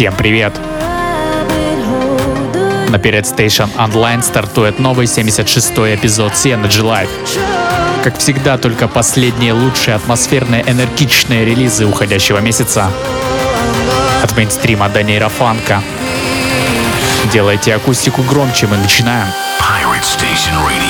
Всем привет! На Перед Station Online стартует новый 76-й эпизод Synergy Live. Как всегда, только последние лучшие атмосферные энергичные релизы уходящего месяца. От мейнстрима до нейрофанка. Делайте акустику громче, мы начинаем. Pirate Station Radio.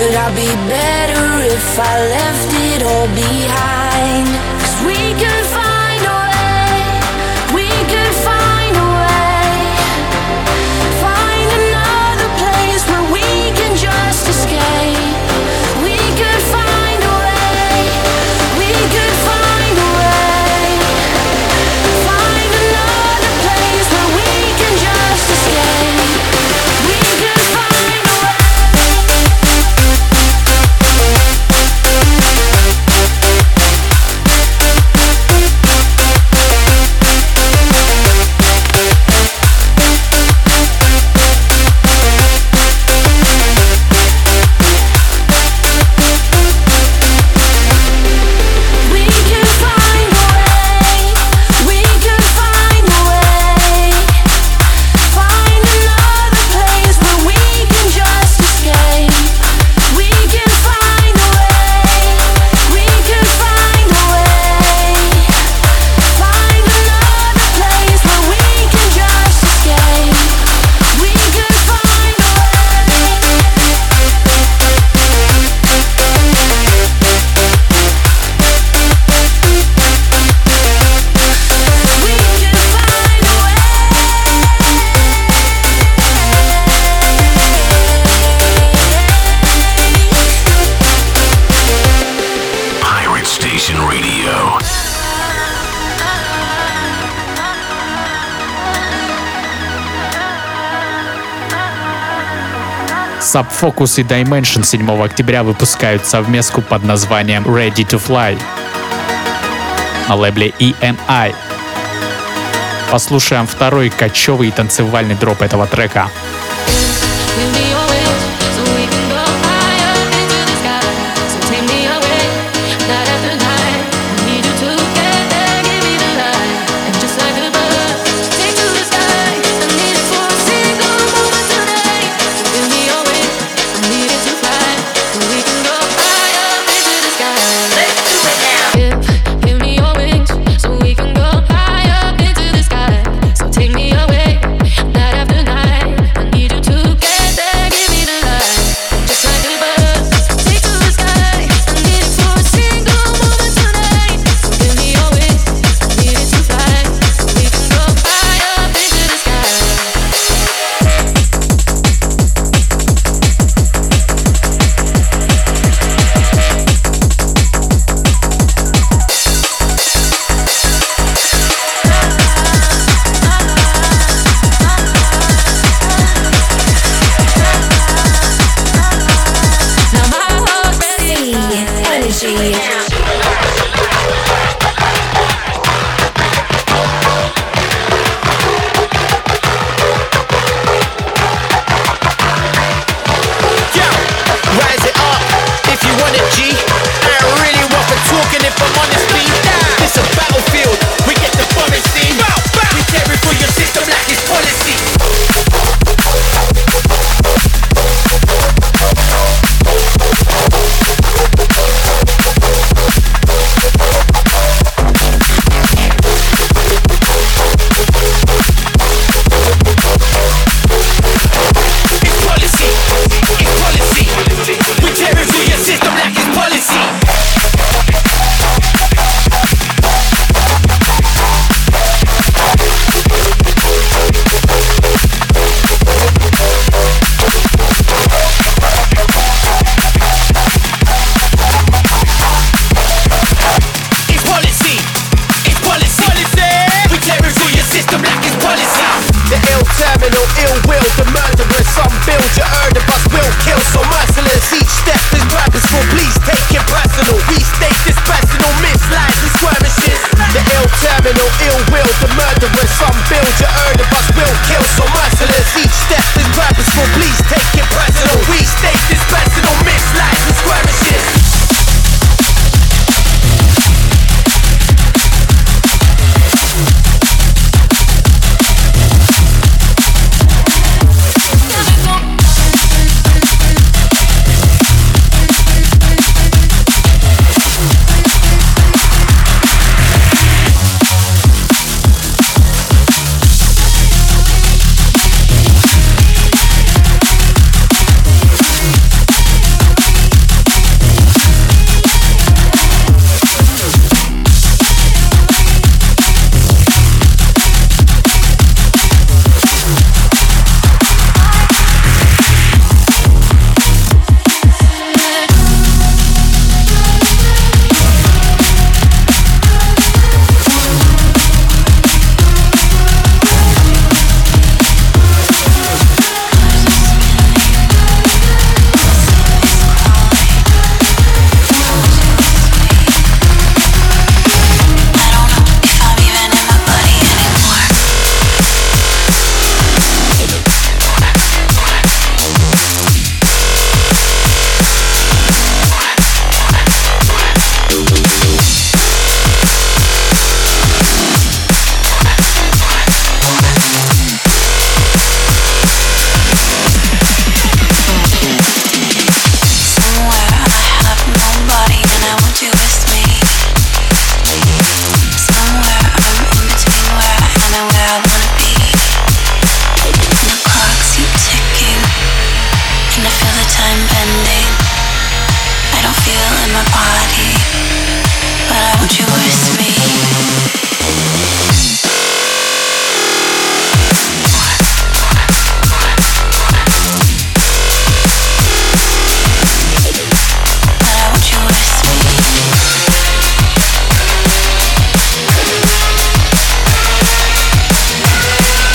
Would I be better if I left it all behind? Cause we could Subfocus и Dimension 7 октября выпускают совместку под названием Ready to Fly на лейбле EMI. Послушаем второй кочевый танцевальный дроп этого трека —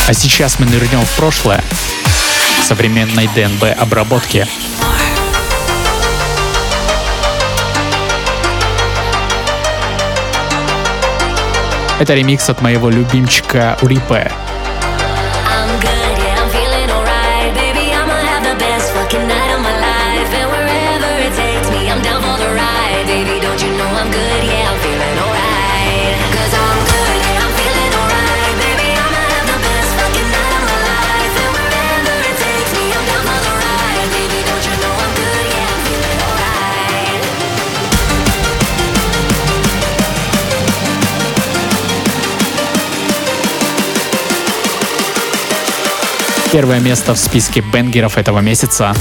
А сейчас мы нырнем в прошлое современной ДНБ обработки. Это ремикс от моего любимчика Урипе первое место в списке бенгеров этого месяца.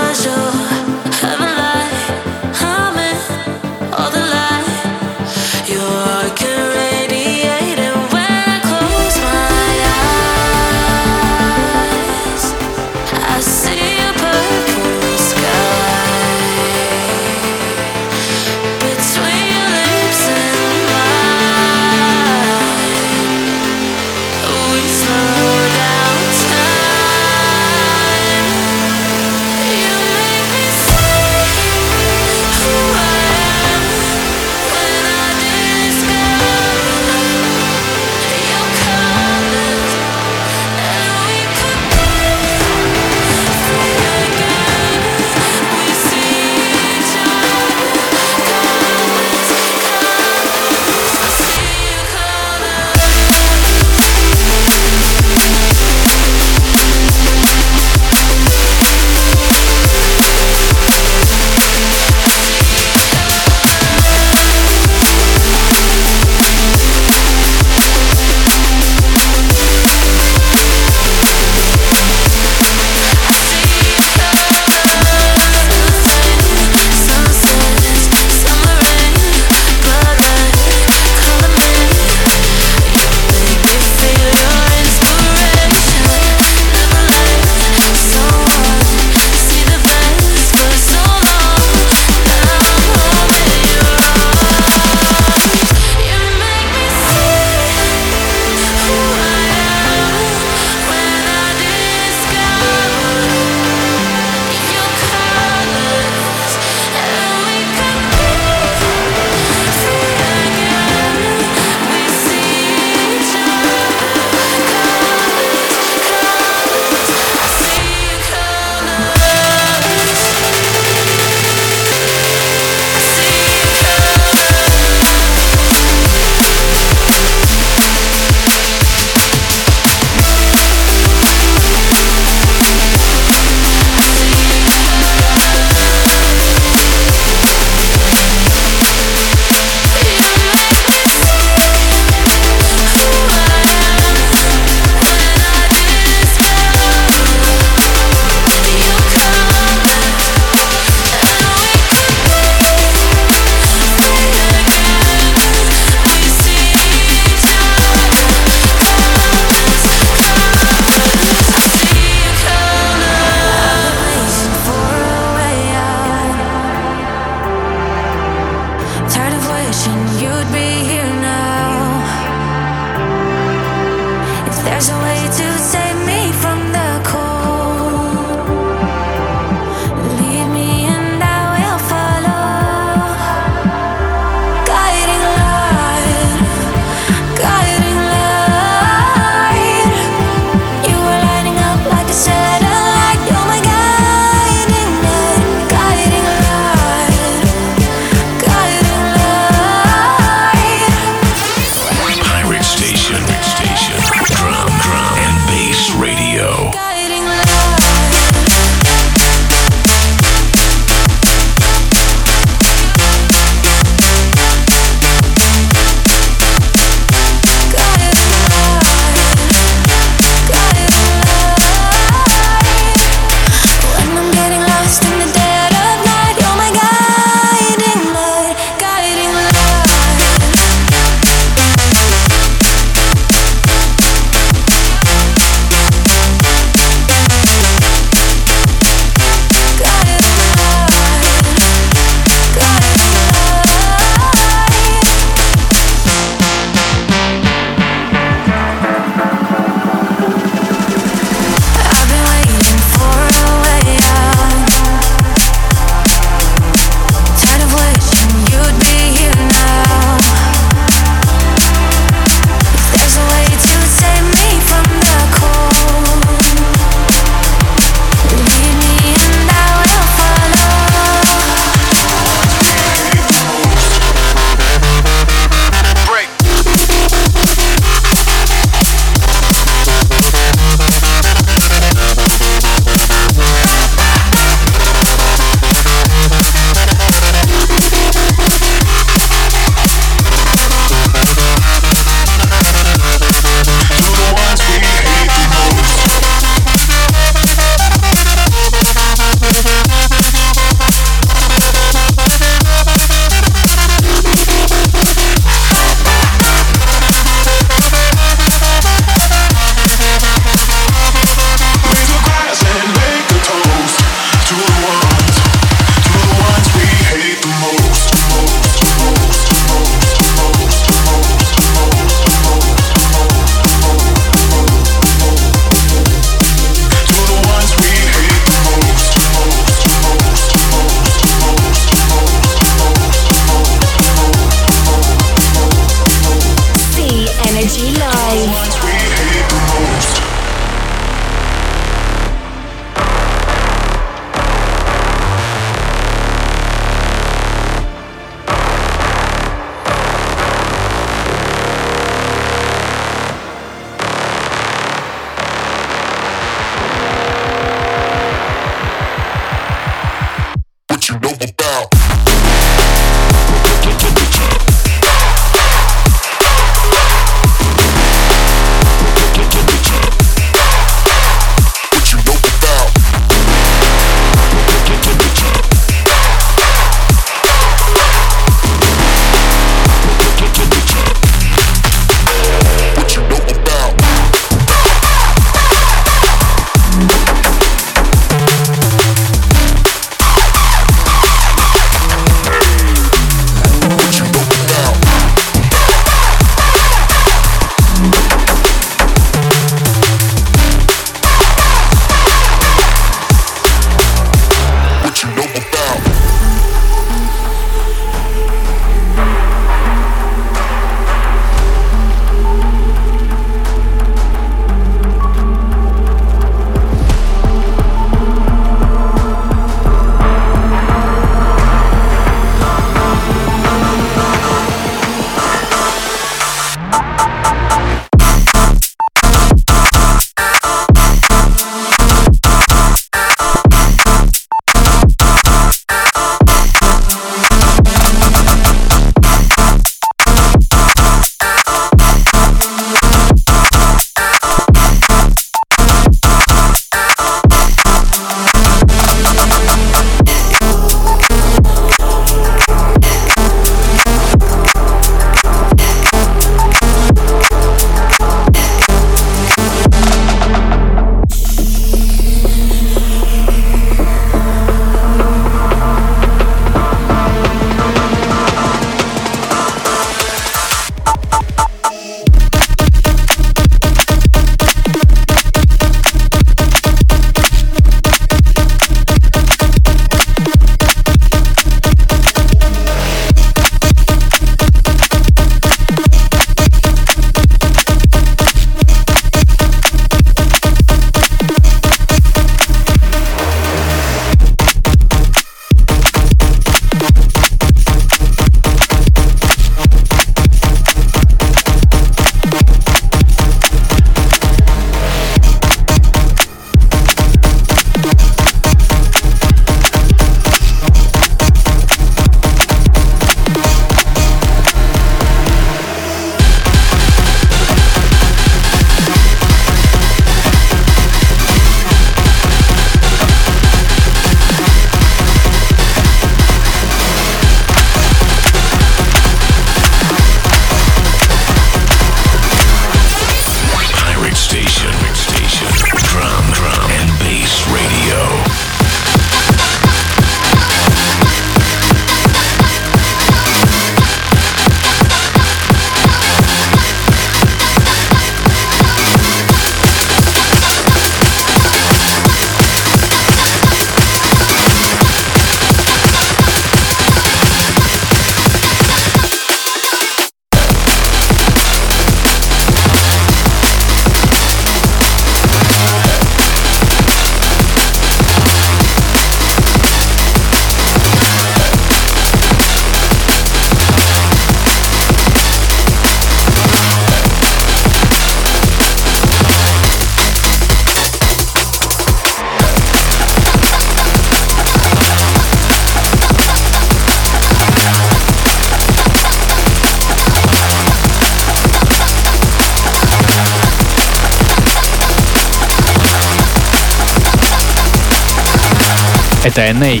Это NA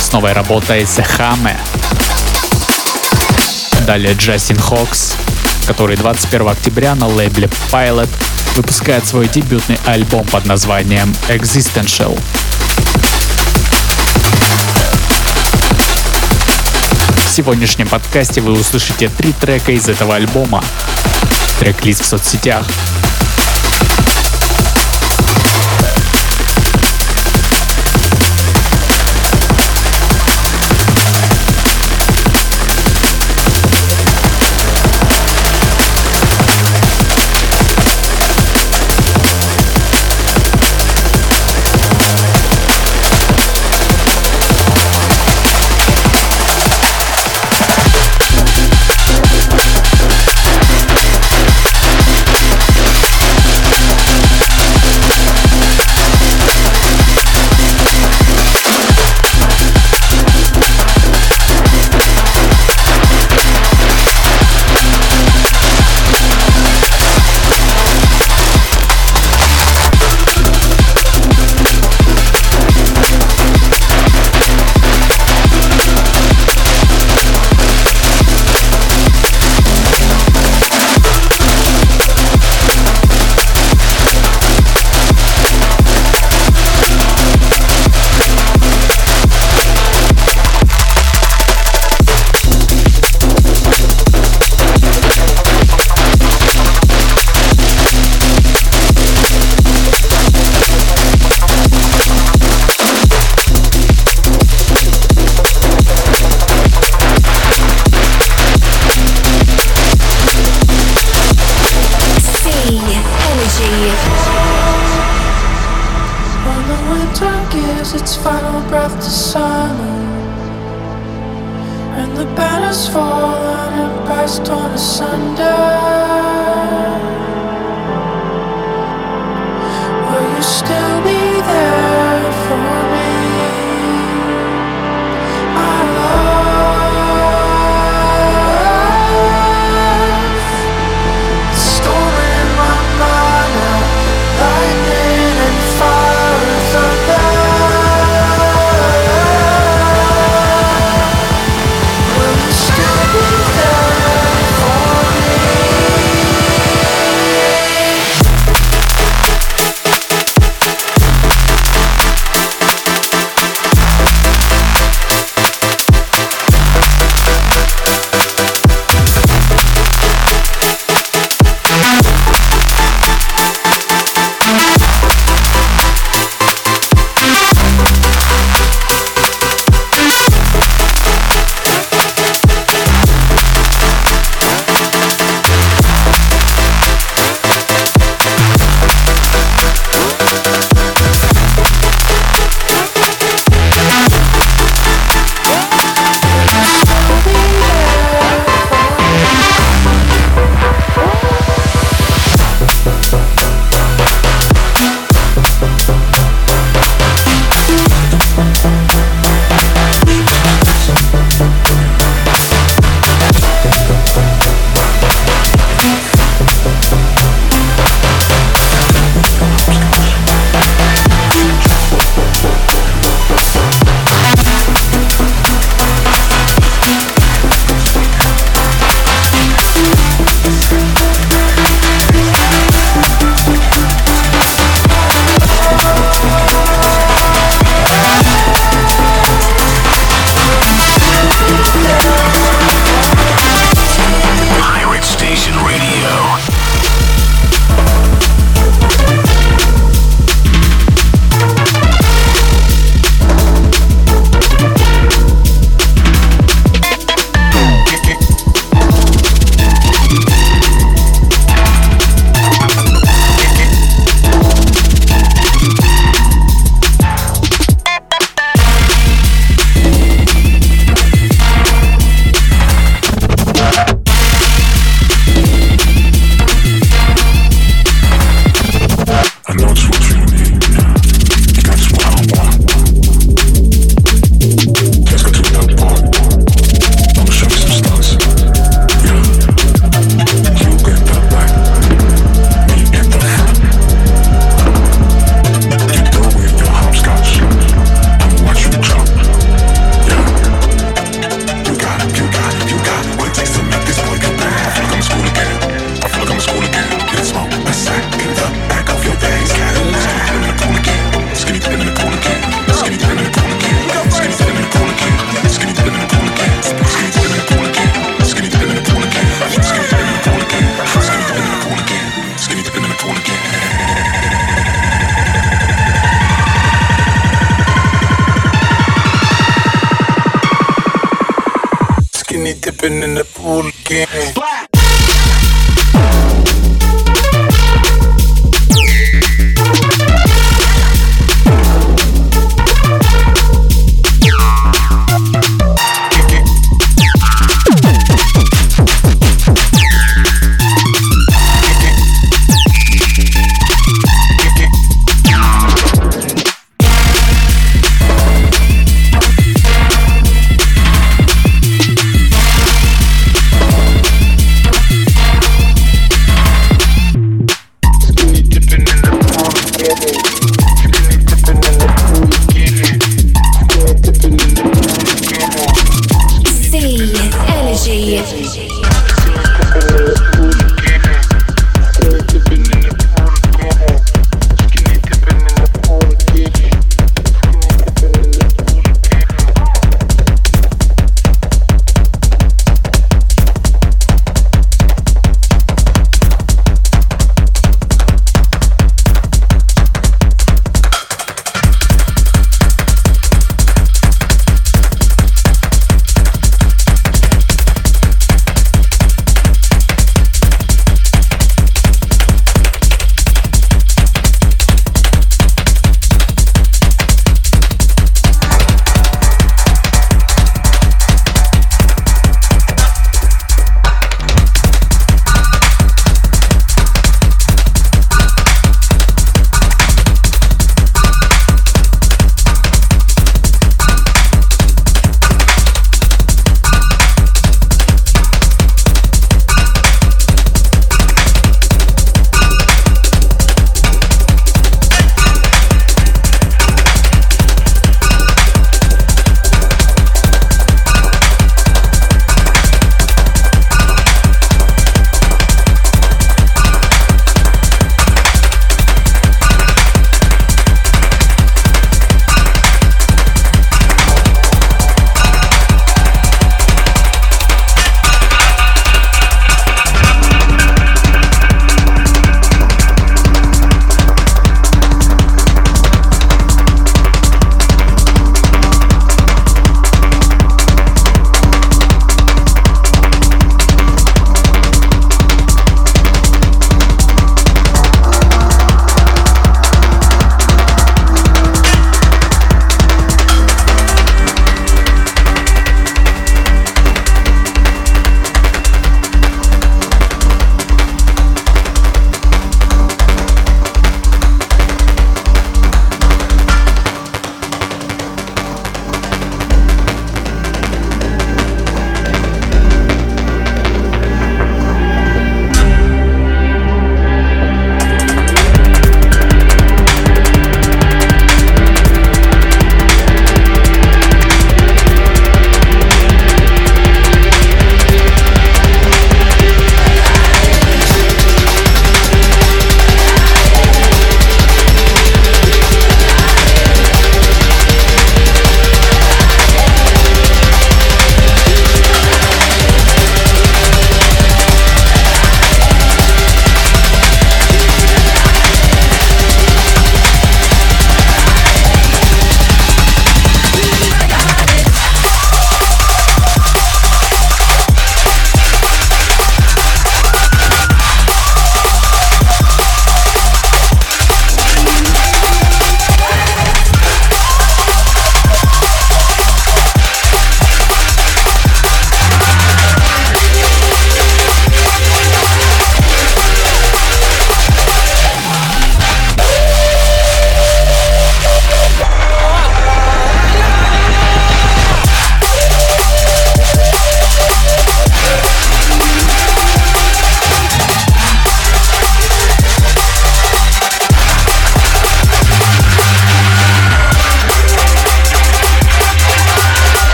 с новой работой Сехаме. Далее Джастин Хокс, который 21 октября на лейбле Pilot выпускает свой дебютный альбом под названием Existential. В сегодняшнем подкасте вы услышите три трека из этого альбома. Трек-лист в соцсетях – Lost on a Sunday.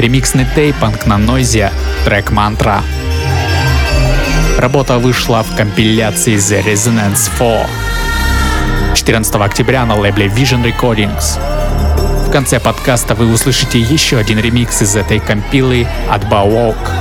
Ремиксный тейпанг на Noisia, трек «Мантра». Работа вышла в компиляции The Resonance 4 14 октября на лейбле Vision Recordings. В конце подкаста вы услышите еще один ремикс из этой компилы от Bawok.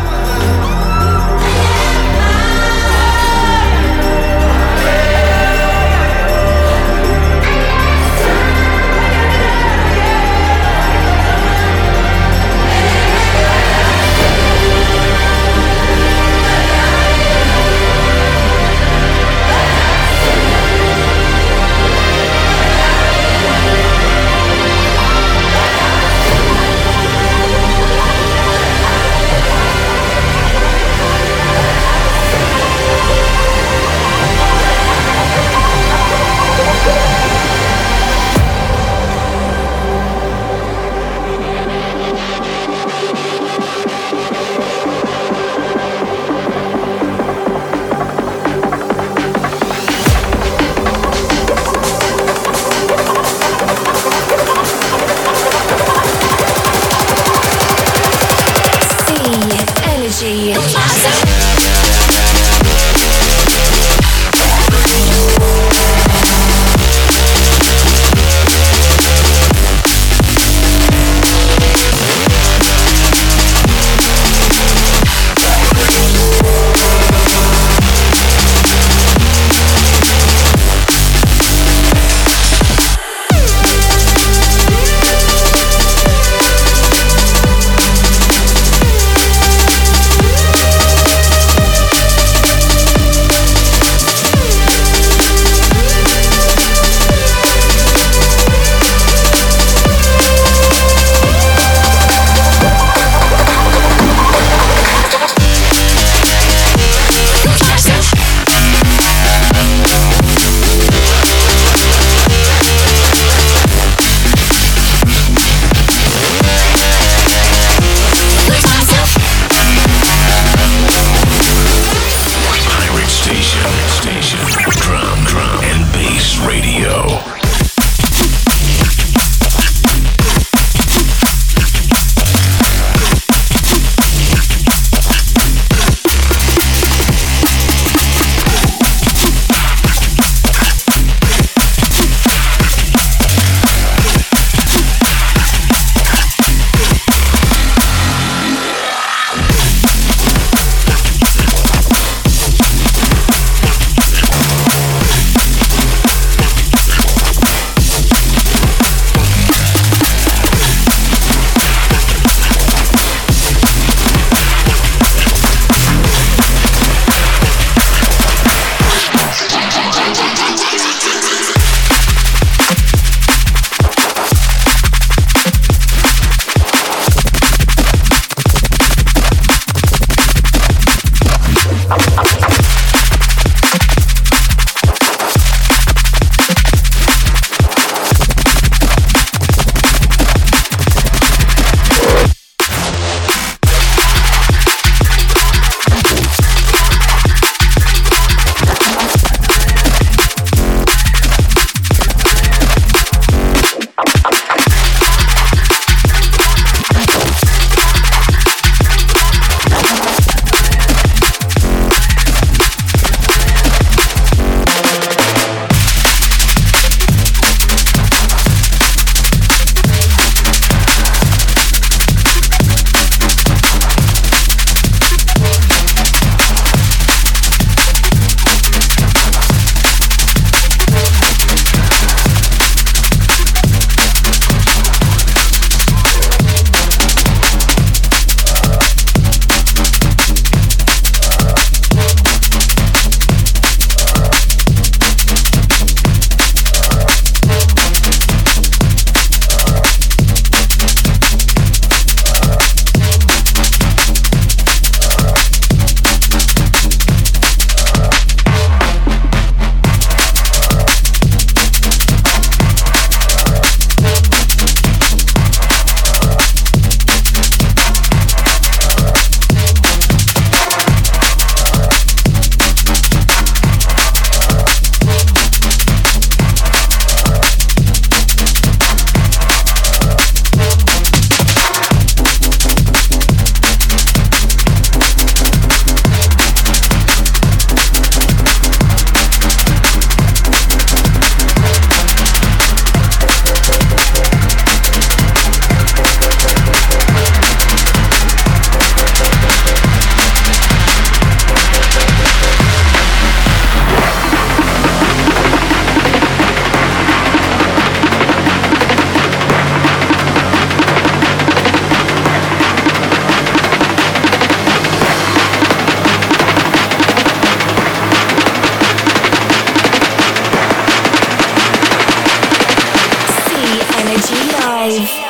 Live.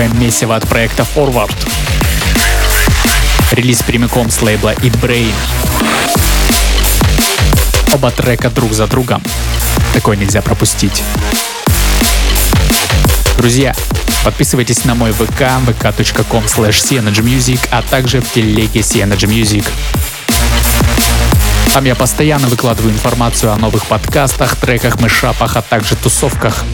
Жестокое месиво от проекта Forward. Релиз прямиком с лейбла Eat Brain. Оба трека друг за другом. Такое нельзя пропустить. Друзья, подписывайтесь на мой ВК, vk.com slash а также в телеге Music. Там я постоянно выкладываю информацию о новых подкастах, треках, мешапах, а также тусовках.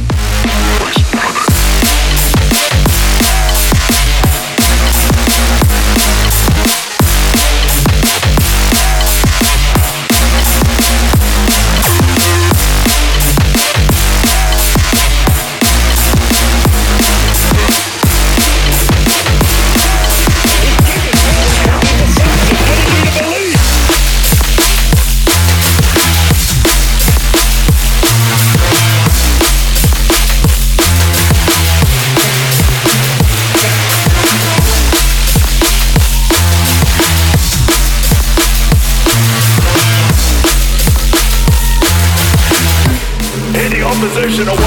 original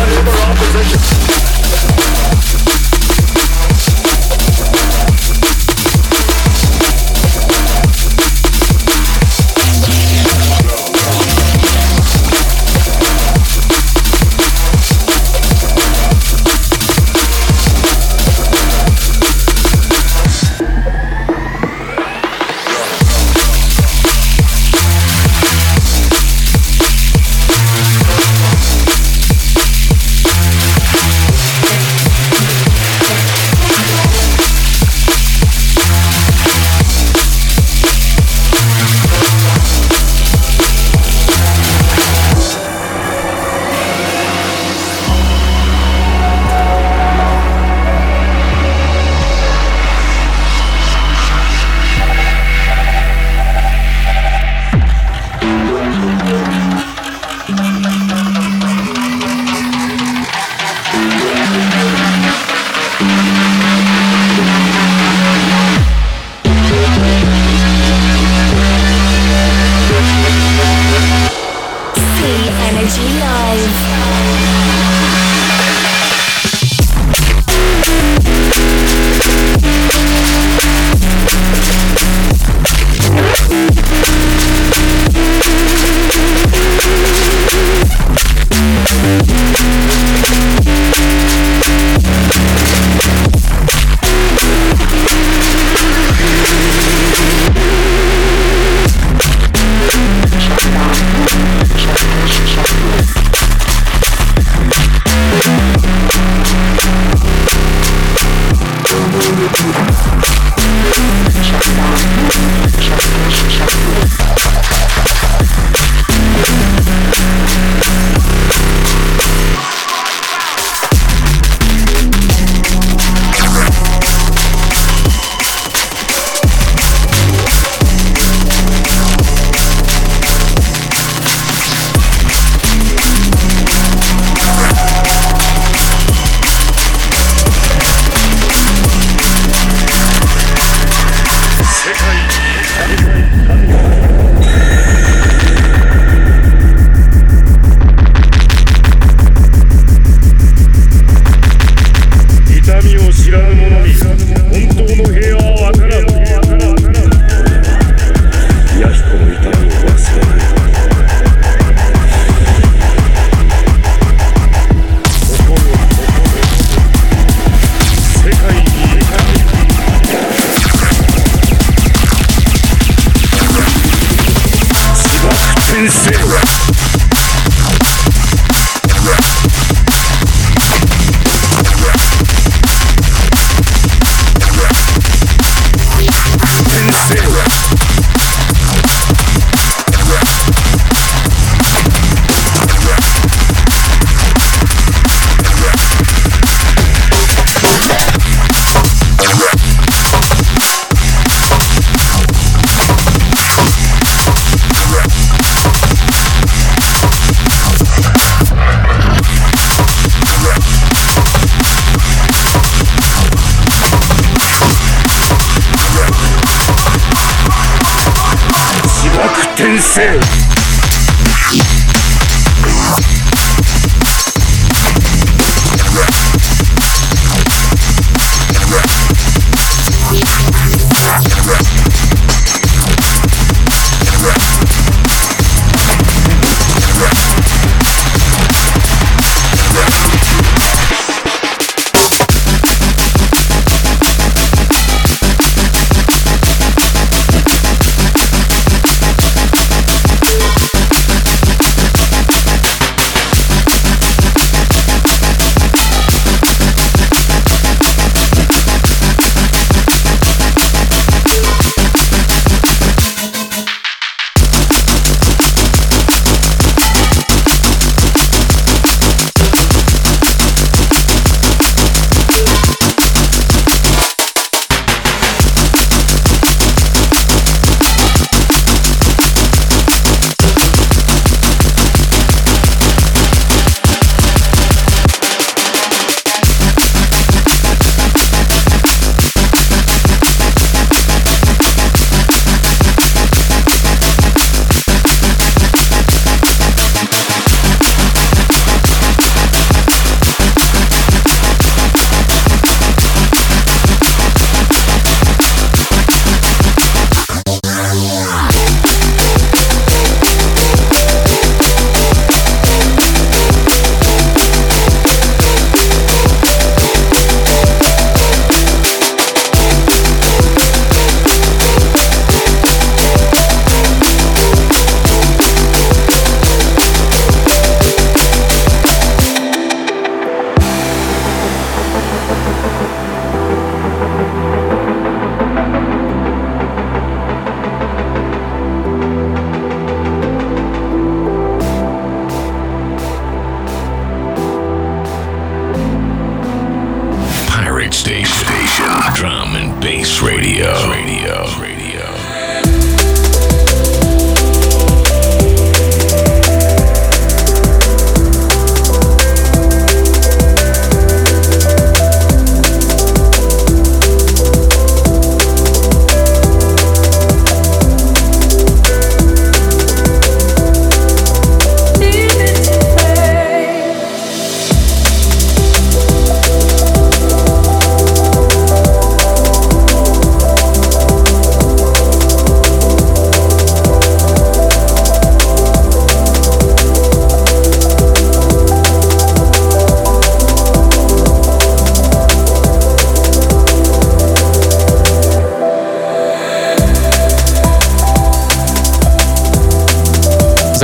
Six.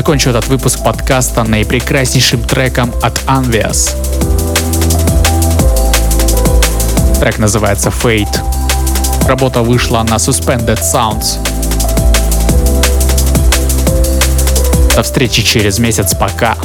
Закончу этот выпуск подкаста наипрекраснейшим треком от Anvias. Трек называется Fate. Работа вышла на Suspended Sounds. До встречи через месяц. Пока.